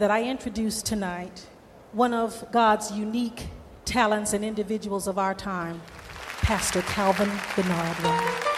that I introduce tonight one of God's unique talents and individuals of our time, Pastor Calvin Bernard.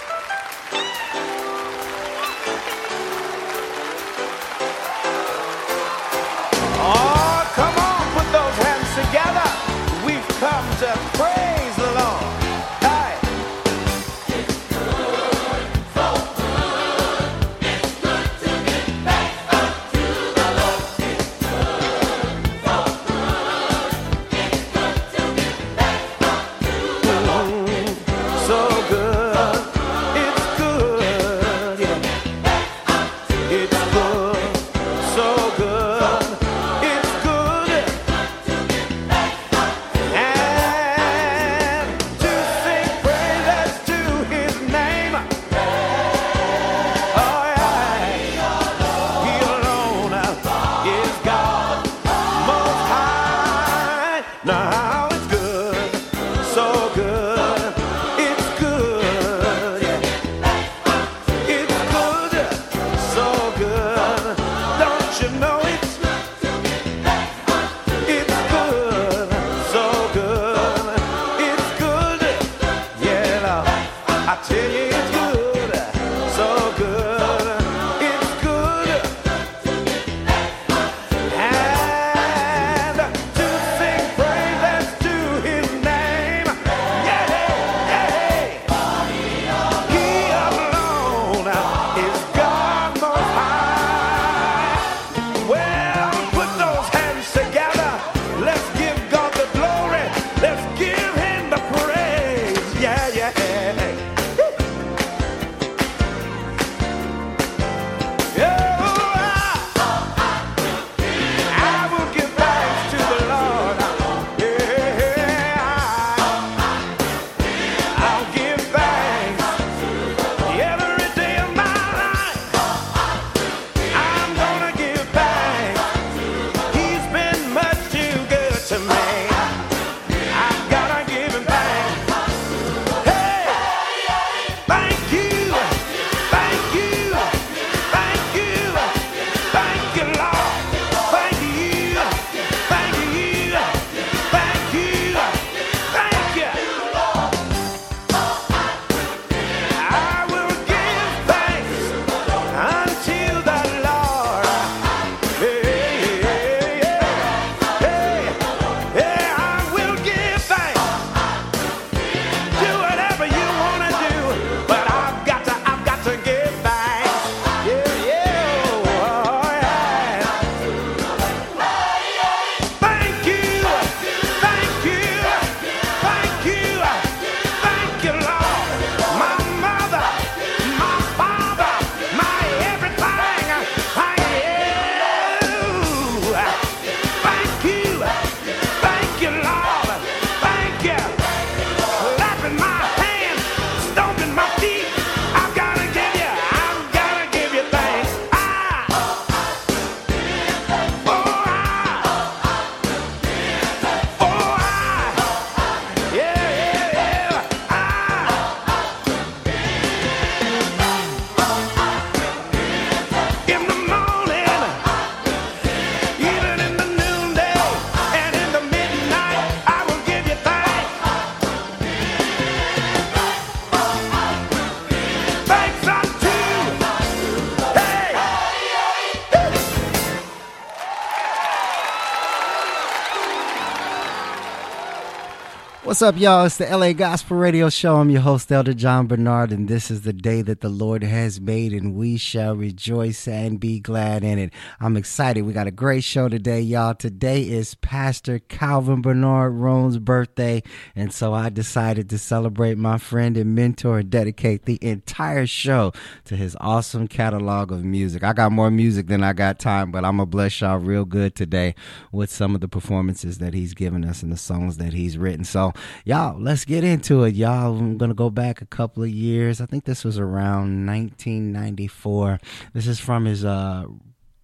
What's up, y'all? It's the LA Gospel Radio Show. I'm your host, Elder John Bernard, and this is the day that the Lord has made, and we shall rejoice and be glad in it. I'm excited. We got a great show today, y'all. Today is Pastor Calvin Bernard Rhone's birthday, and so I decided to celebrate my friend and mentor and dedicate the entire show to his awesome catalog of music. I got more music than I got time, but I'm going to bless y'all real good today with some of the performances that he's given us and the songs that he's written. So, y'all, let's get into it, y'all. I'm gonna go back a couple of years. I think this was around 1994. This is from his uh,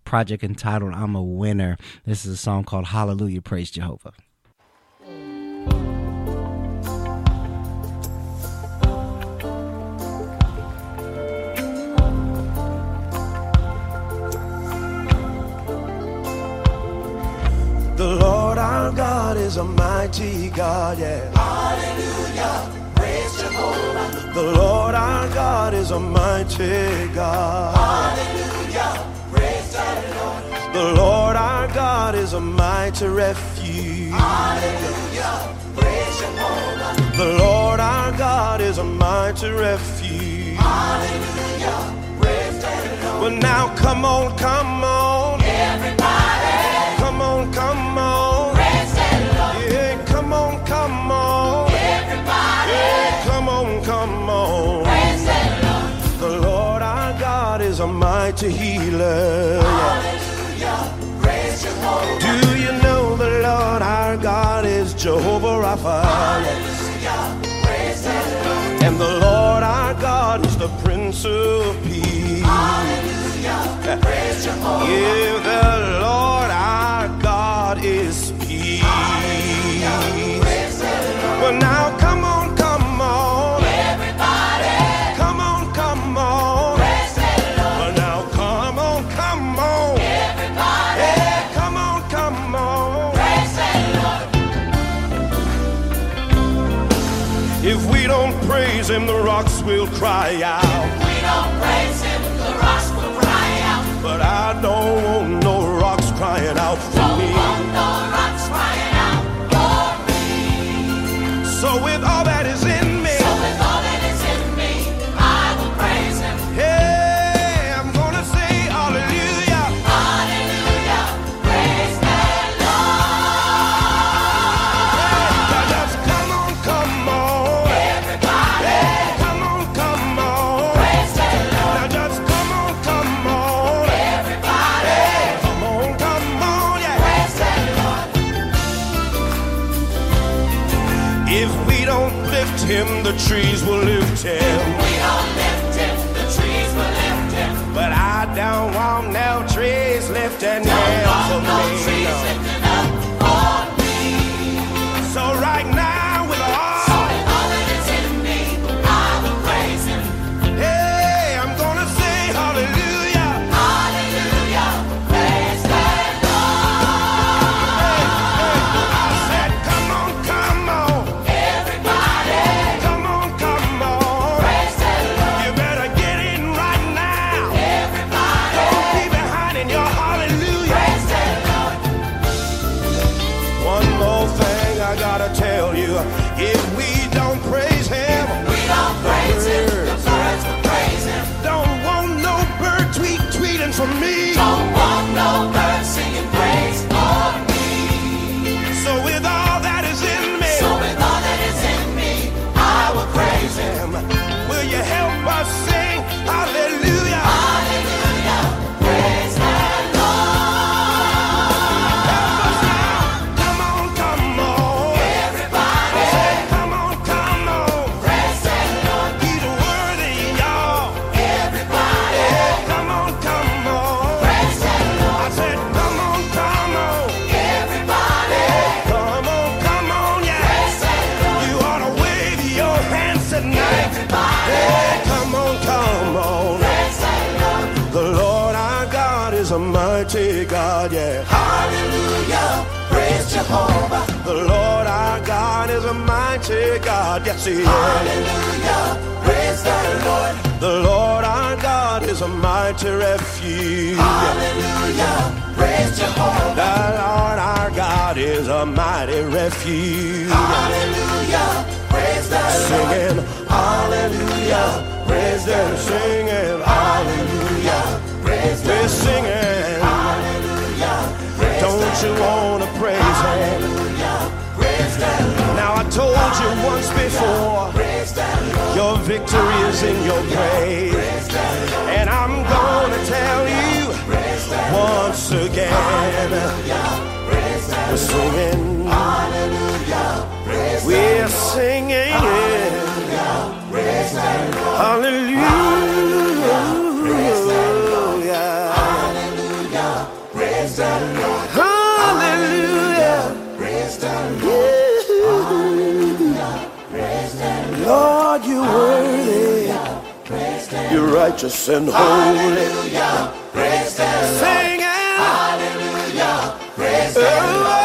project entitled "I'm a Winner." This is a song called "Hallelujah, Praise Jehovah." The Lord our God is a mighty God, yeah. Hallelujah, praise Jehovah. The Lord our God is a mighty God. Hallelujah, praise the Lord. The Lord our God is a mighty refuge. Hallelujah, praise Jehovah. The Lord our God is a mighty refuge. Hallelujah, praise the Lord. Well, now come on, come on. Everybody. Come on, come on. to healer. Hallelujah. Praise Jehovah. Do you know the Lord our God is Jehovah Rapha? Hallelujah. Praise And the Lord our God is the Prince of Peace. Hallelujah. Praise Jehovah. Yeah, the Lord our God is peace. Hallelujah. Praise the Lord. Well, praise him, the rocks will cry out. If we don't praise him, the rocks will cry out. But I don't want no rocks crying out. Don't the trees will live. victory is in your praise. And I'm gonna tell you once again, we're singing, we're singing, hallelujah. worthy. You're righteous and holy. Sing it. Hallelujah. Praise oh,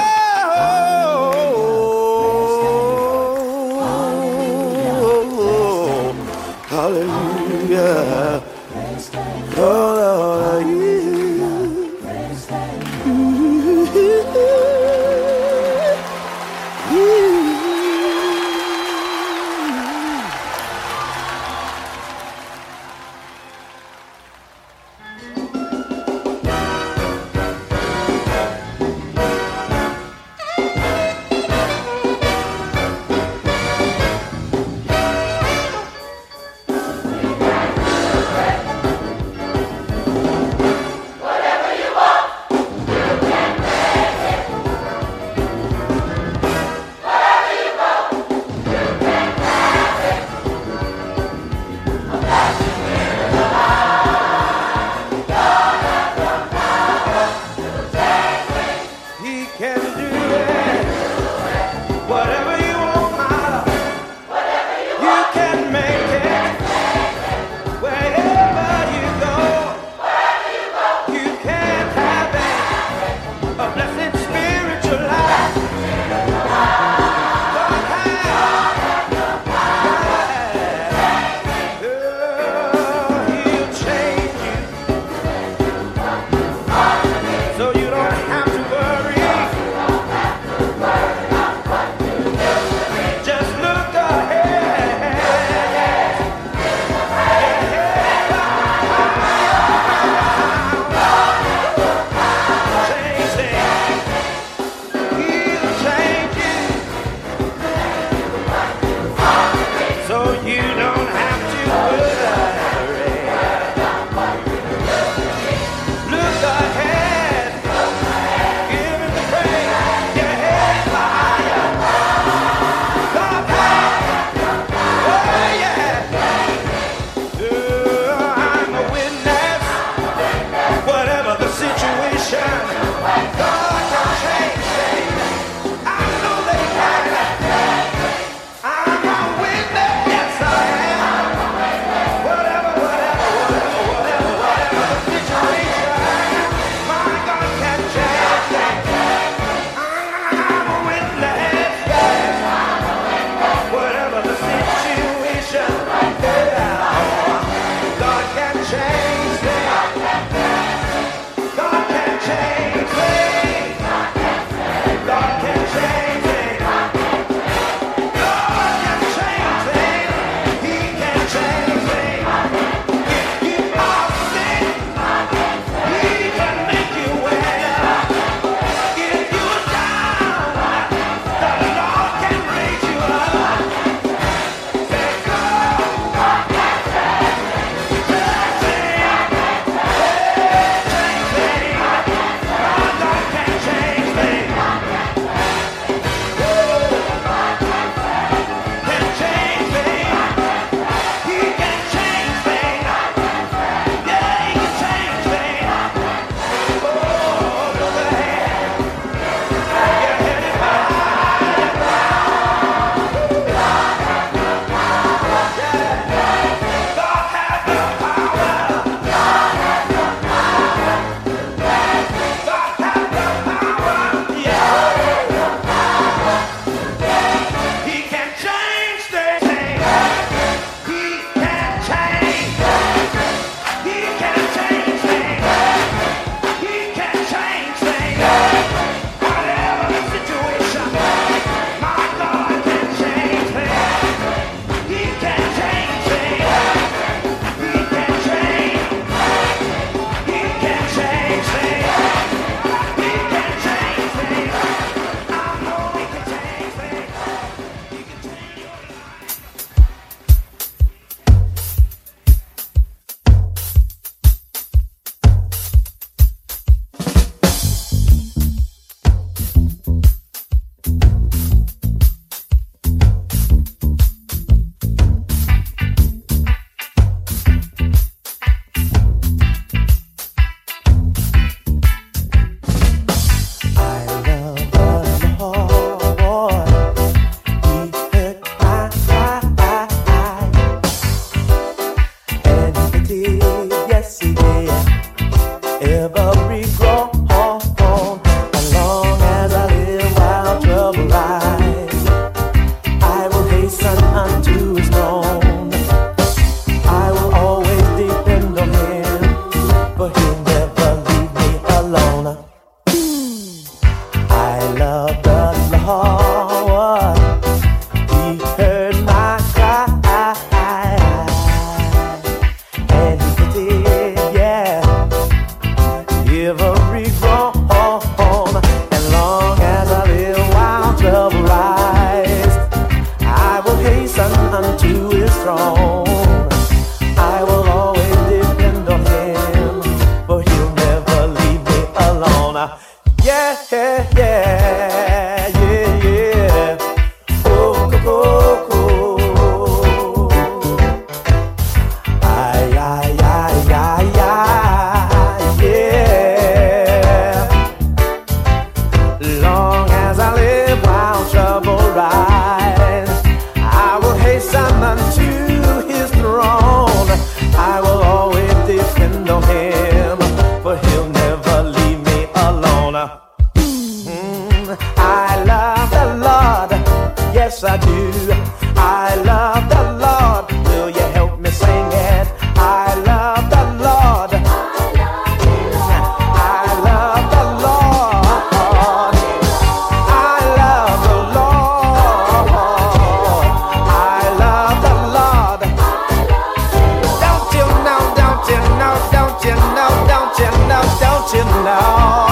now.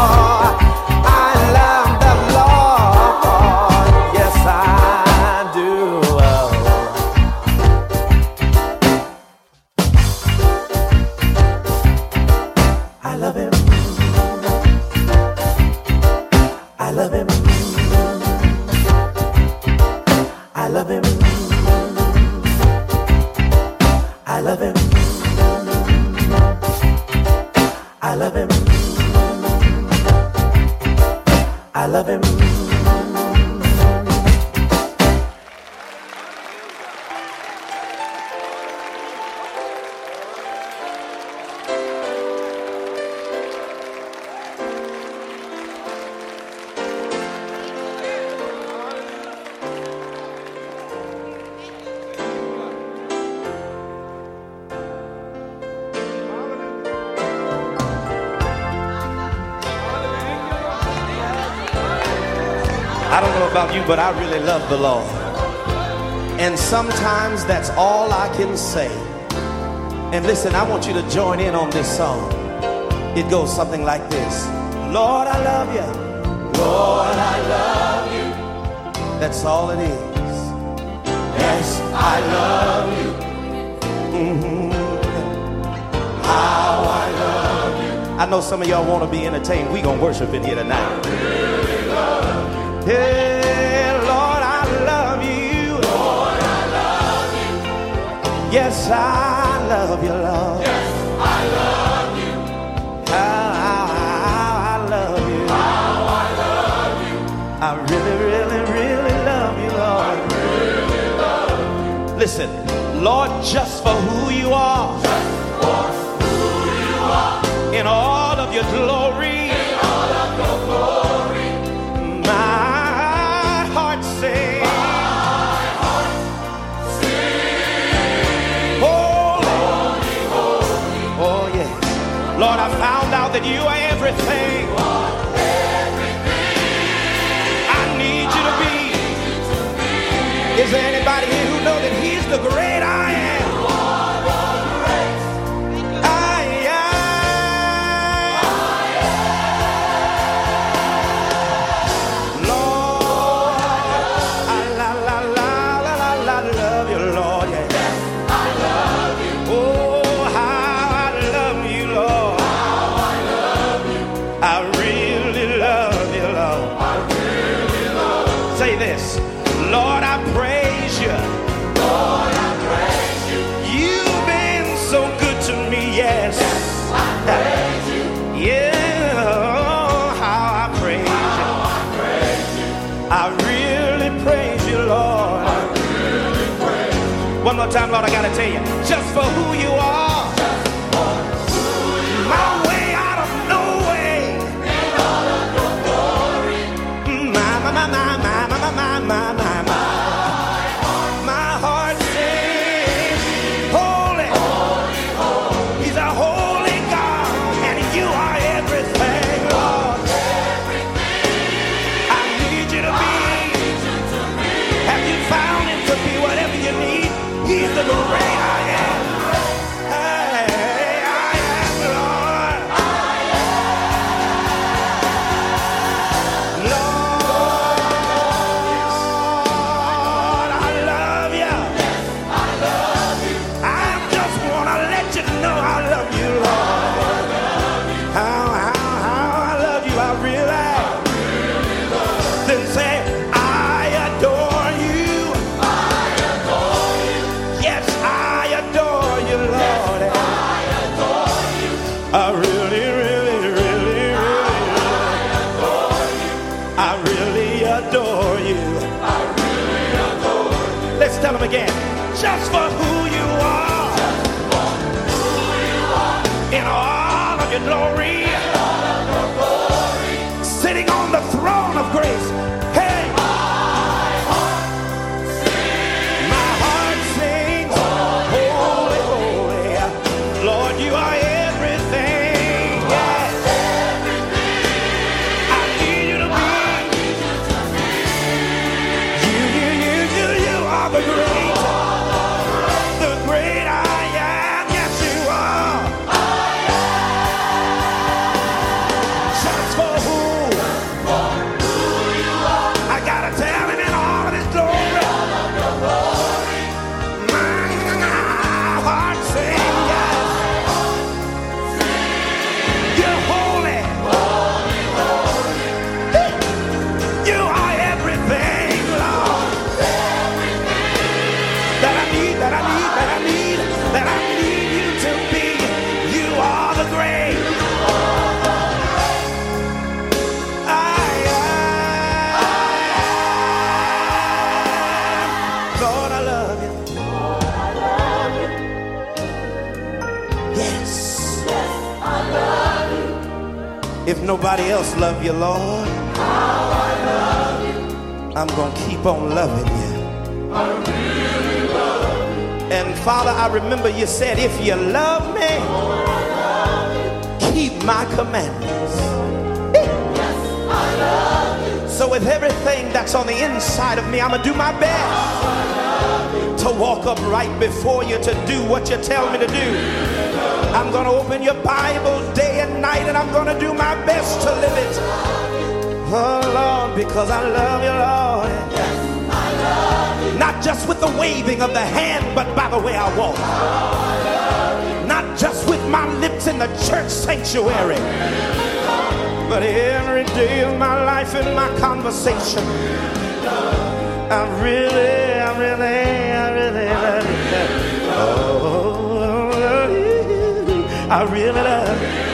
but I really love the Lord. And sometimes that's all I can say. And listen, I want you to join in on this song. It goes something like this Lord, I love you. Lord, I love you. That's all it is. Yes, I love you. Mm-hmm. How I love you. I know some of y'all want to be entertained. we going to worship in here tonight. I really love you. Hey. Yes, I love you, Lord. Yes, I love you. How, how, how I love you. How I love you. I really, really, really love you, Lord. I really love you. Listen, Lord, just for who you are. Just for who you are. In all of your glory. the greatest. tell you, just for who If nobody else love you, Lord, I'm gonna keep on loving you. And Father, I remember you said, if you love me, keep my commandments. So with everything that's on the inside of me, I'm gonna do my best to walk up right before you to do what you tell me to do. I'm gonna open your Bible day and night, and I'm gonna do my best to live it. Oh Lord, because I love you, Lord. Yes, I love you. Not just with the waving of the hand, but by the way I walk. Not just with my lips in the church sanctuary, but every day of my life in my conversation. I really, I really, I really love you. Oh. I really love you.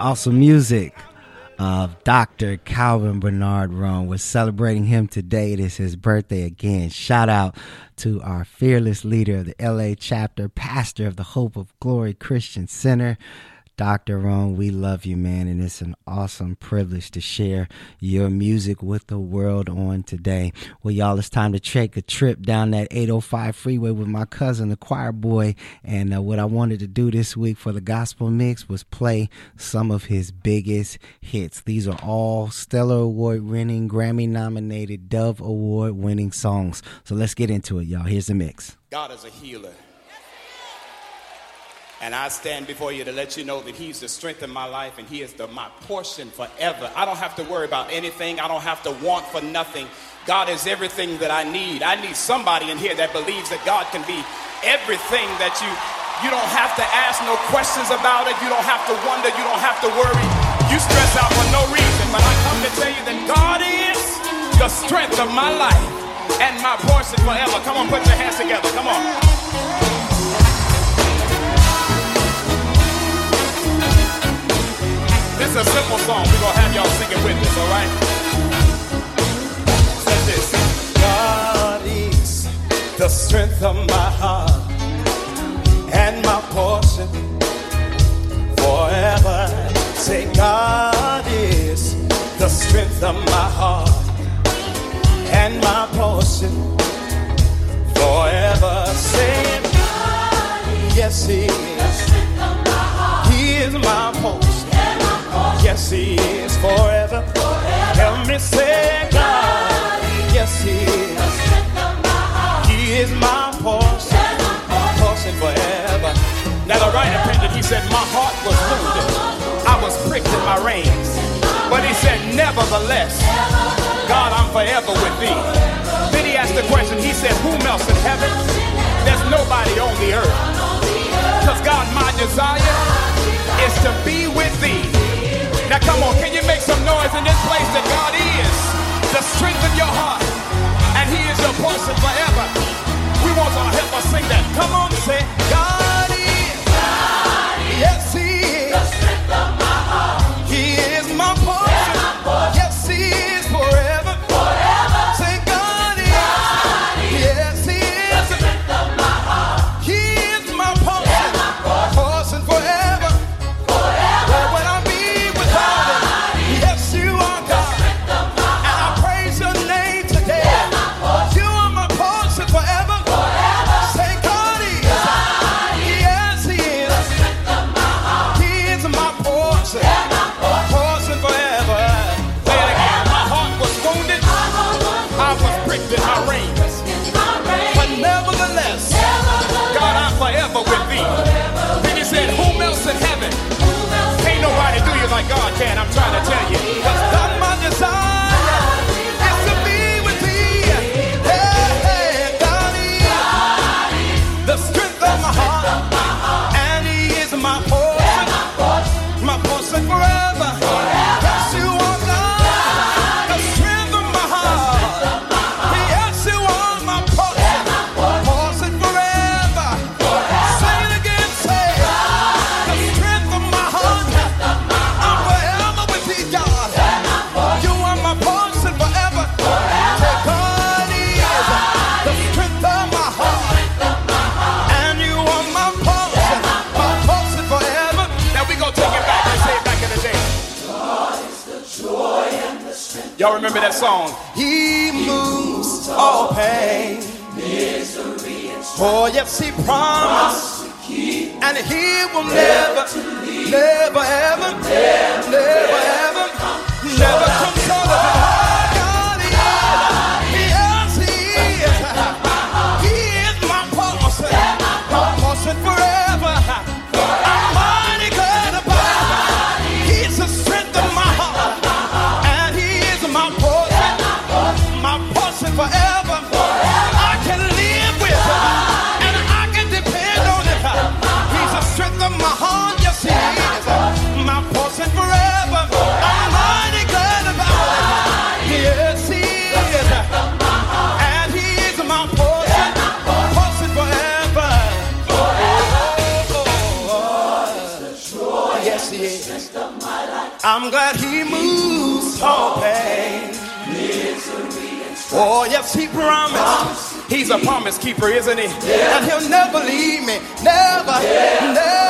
Awesome music of Dr. Calvin Bernard Rhone. We're celebrating him today. It is his birthday again. Shout out to our fearless leader of the LA chapter, pastor of the Hope of Glory Christian Center. Dr. Rhone, we love you, man, and it's an awesome privilege to share your music with the world on today. Well, y'all, it's time to take a trip down that 805 freeway with my cousin, the choir boy. And uh, what I wanted to do this week for the gospel mix was play some of his biggest hits. These are all Stellar Award winning, Grammy nominated, Dove Award winning songs. So let's get into it, y'all. Here's the mix. God is a healer. And I stand before you to let you know that He's the strength of my life and He is the, my portion forever. I don't have to worry about anything. I don't have to want for nothing. God is everything that I need. I need somebody in here that believes that God can be everything that you you don't have to ask no questions about it. You don't have to wonder. You don't have to worry. You stress out for no reason. But I come to tell you that God is the strength of my life and my portion forever. Come on, put your hands together. Come on. This is a simple song. We're gonna have y'all sing it with us, all right? Says this. God is the strength of my heart and my portion forever. Say God is the strength of my heart and my portion forever. Say it. Yes, He is. He is my portion. Yes, He is forever. Help me say God. Yes, He is. He is my portion. Portion forever. Now the writer penned it. He said, My heart was wounded. I was pricked in my reins. But he said, Nevertheless, God, I'm forever with thee. Then he asked the question. He said, Whom else in heaven? There's nobody on the earth. Because God, my desire is to be with thee. Now come on, can you make some noise in this place that God is the strength of your heart and he is your portion forever. We want to help us sing that. Come on, promise. He's a promise keeper, isn't he? Yeah. And he'll never leave me. Never, yeah. never.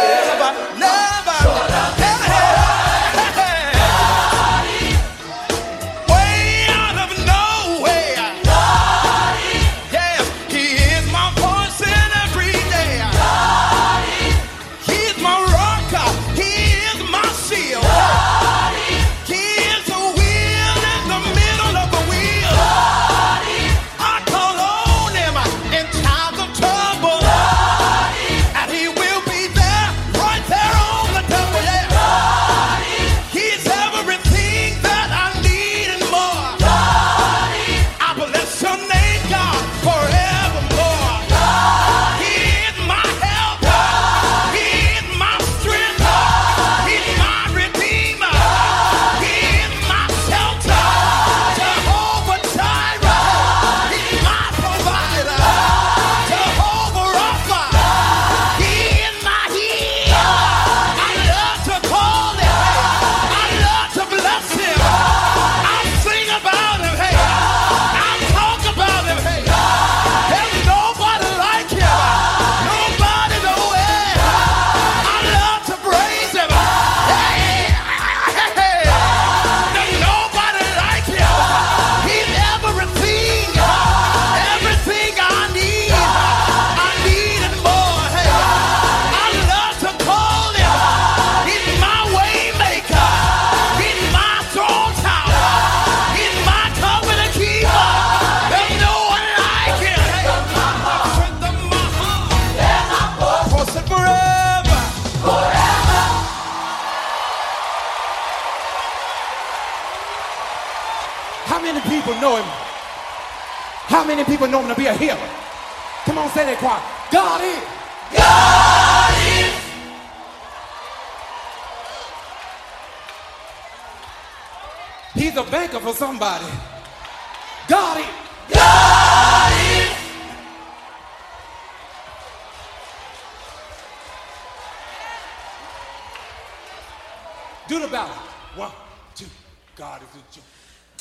many people know him to be a healer? Come on, say that choir. God is. God is. He's a banker for somebody. God is. God is. Do the ballad. One, two. God is a.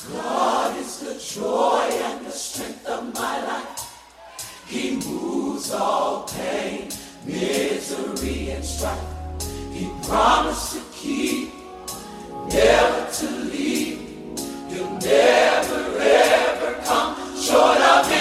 God is the joy and the strength of my life. He moves all pain, misery, and strife. He promised to keep, never to leave. He'll never ever come short of me.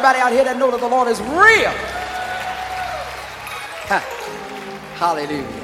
anybody out here that know that the Lord is real? Ha. Hallelujah.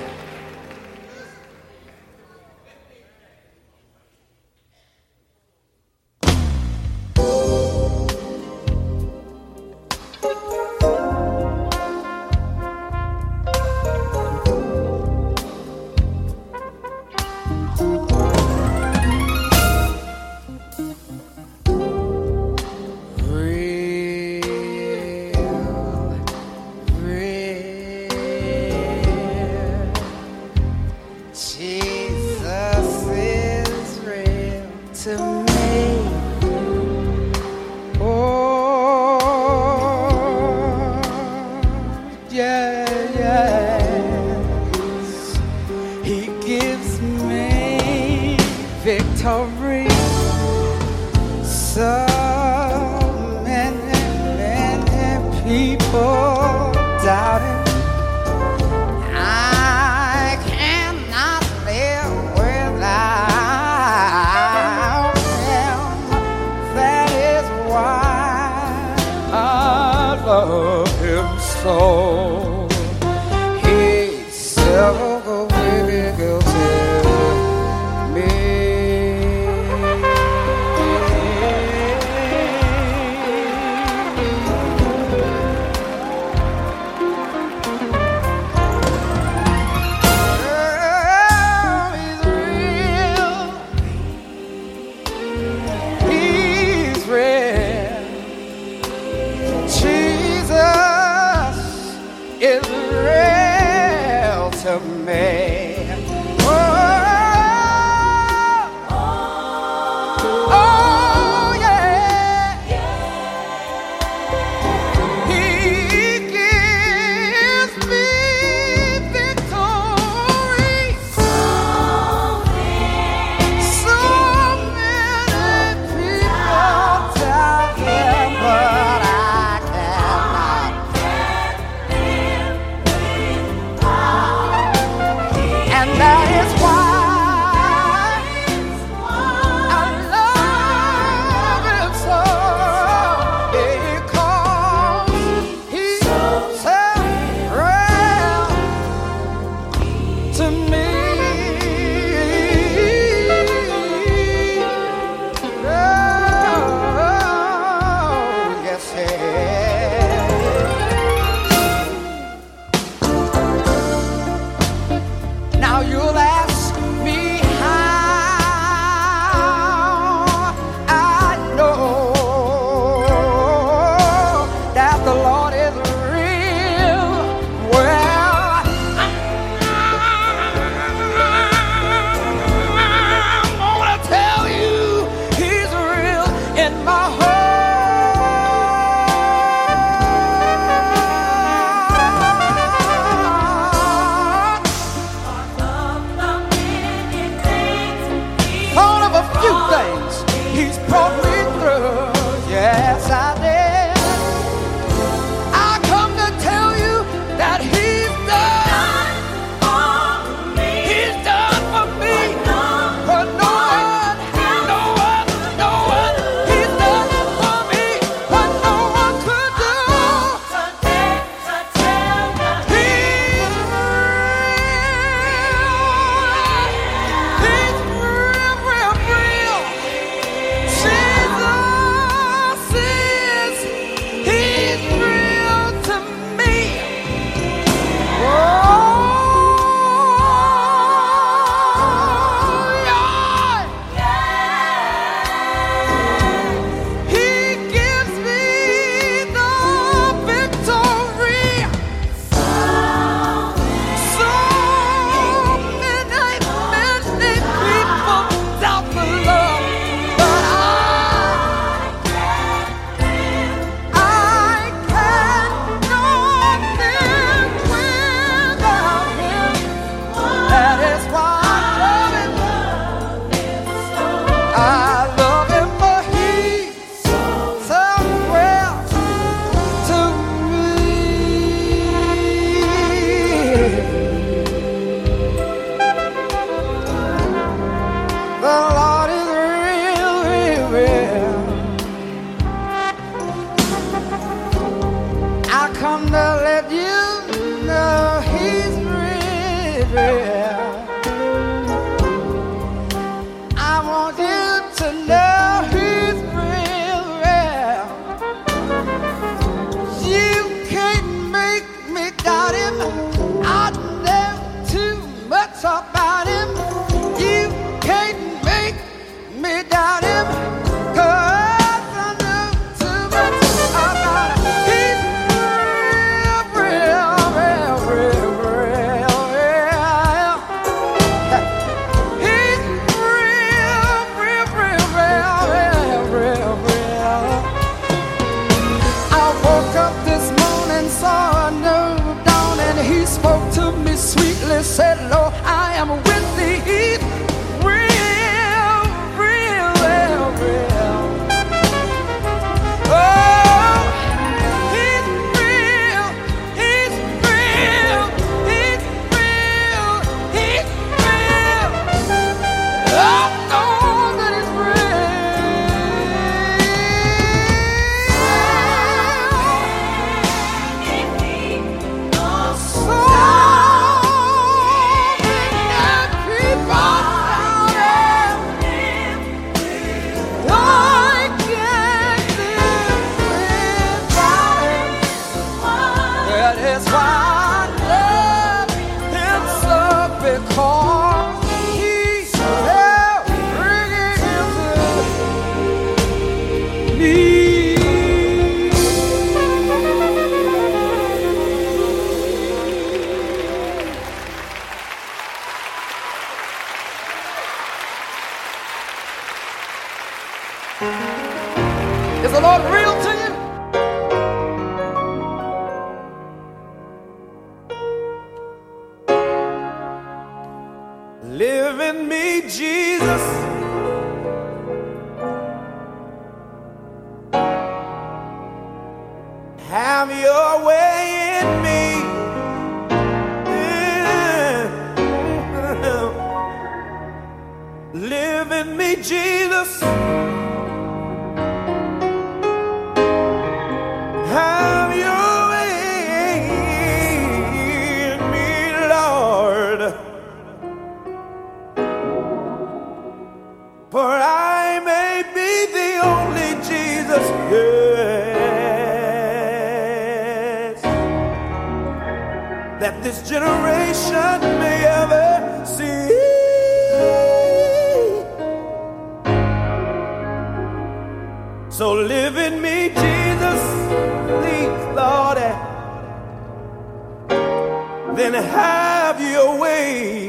then have your way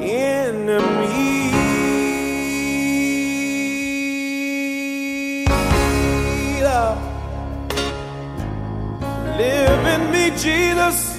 in me. Live in me, Jesus.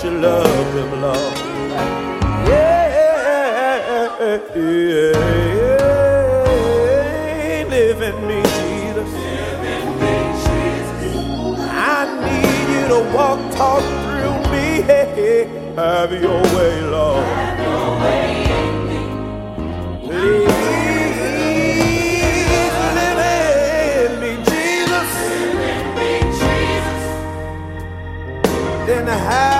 That you love them, Lord. Yeah, yeah, live in me, Jesus. I need you to walk, talk through me. Have your way, Lord. Please live in me, Jesus. Then have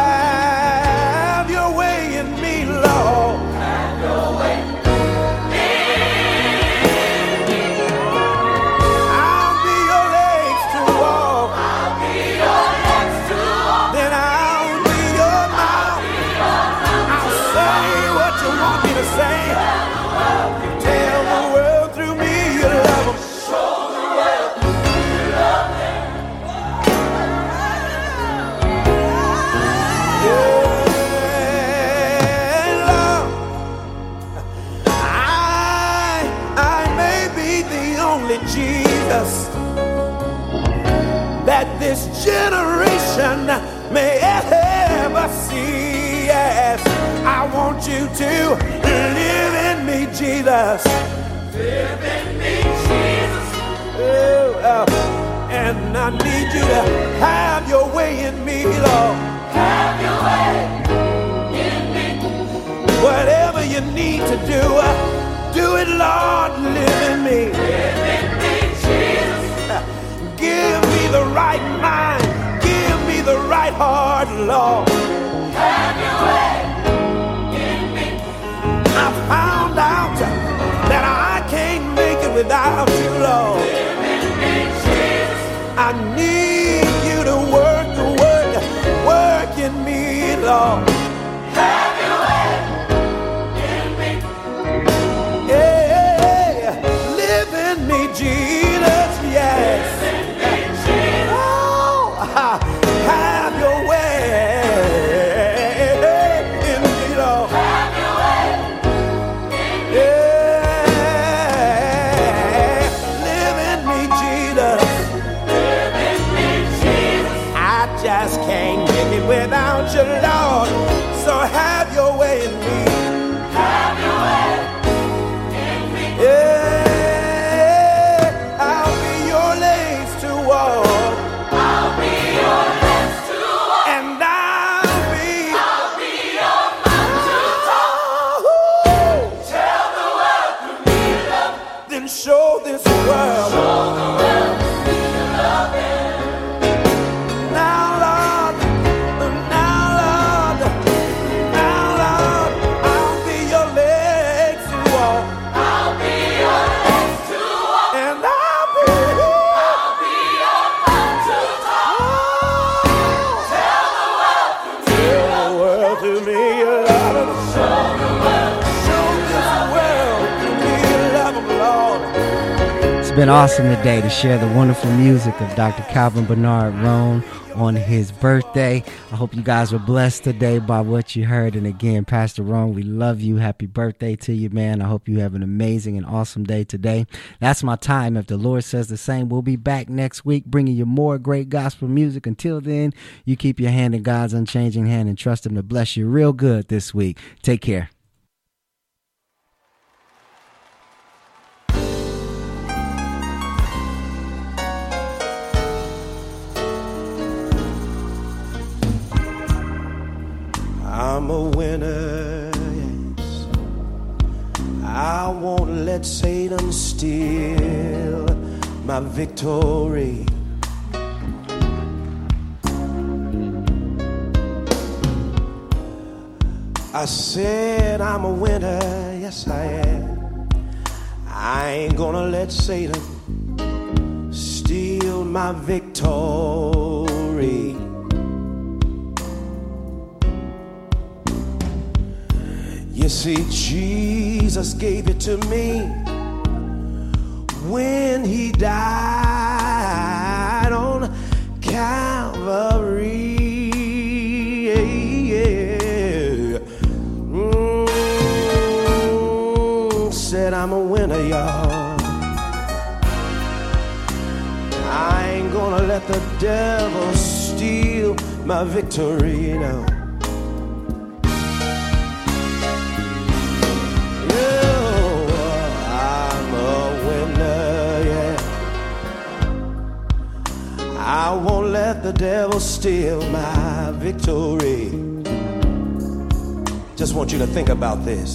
Jesus. In me, Jesus. Oh, oh. and I need you to have your way in me, Lord. Have your way in me. Whatever you need to do, uh, do it, Lord. Live in me. Live in me, Jesus. Give me the right mind. Give me the right heart, Lord. Awesome today to share the wonderful music of Dr. Calvin Bernard Rhone on his birthday. I hope you guys were blessed today by what you heard. And again, Pastor Rhone, we love you. Happy birthday to you, man. I hope you have an amazing and awesome day today. That's my time. If the Lord says the same, we'll be back next week bringing you more great gospel music. Until then, you keep your hand in God's unchanging hand and trust Him to bless you real good this week. Take care. I'm a winner, yes. I won't let Satan steal my victory. I said I'm a winner, yes I am. I ain't gonna let Satan steal my victory. See, Jesus gave it to me when he died on Calvary. Mm, said I'm a winner, y'all. I ain't gonna let the devil steal my victory now. Winner, yeah. I won't let the devil steal my victory. Just want you to think about this.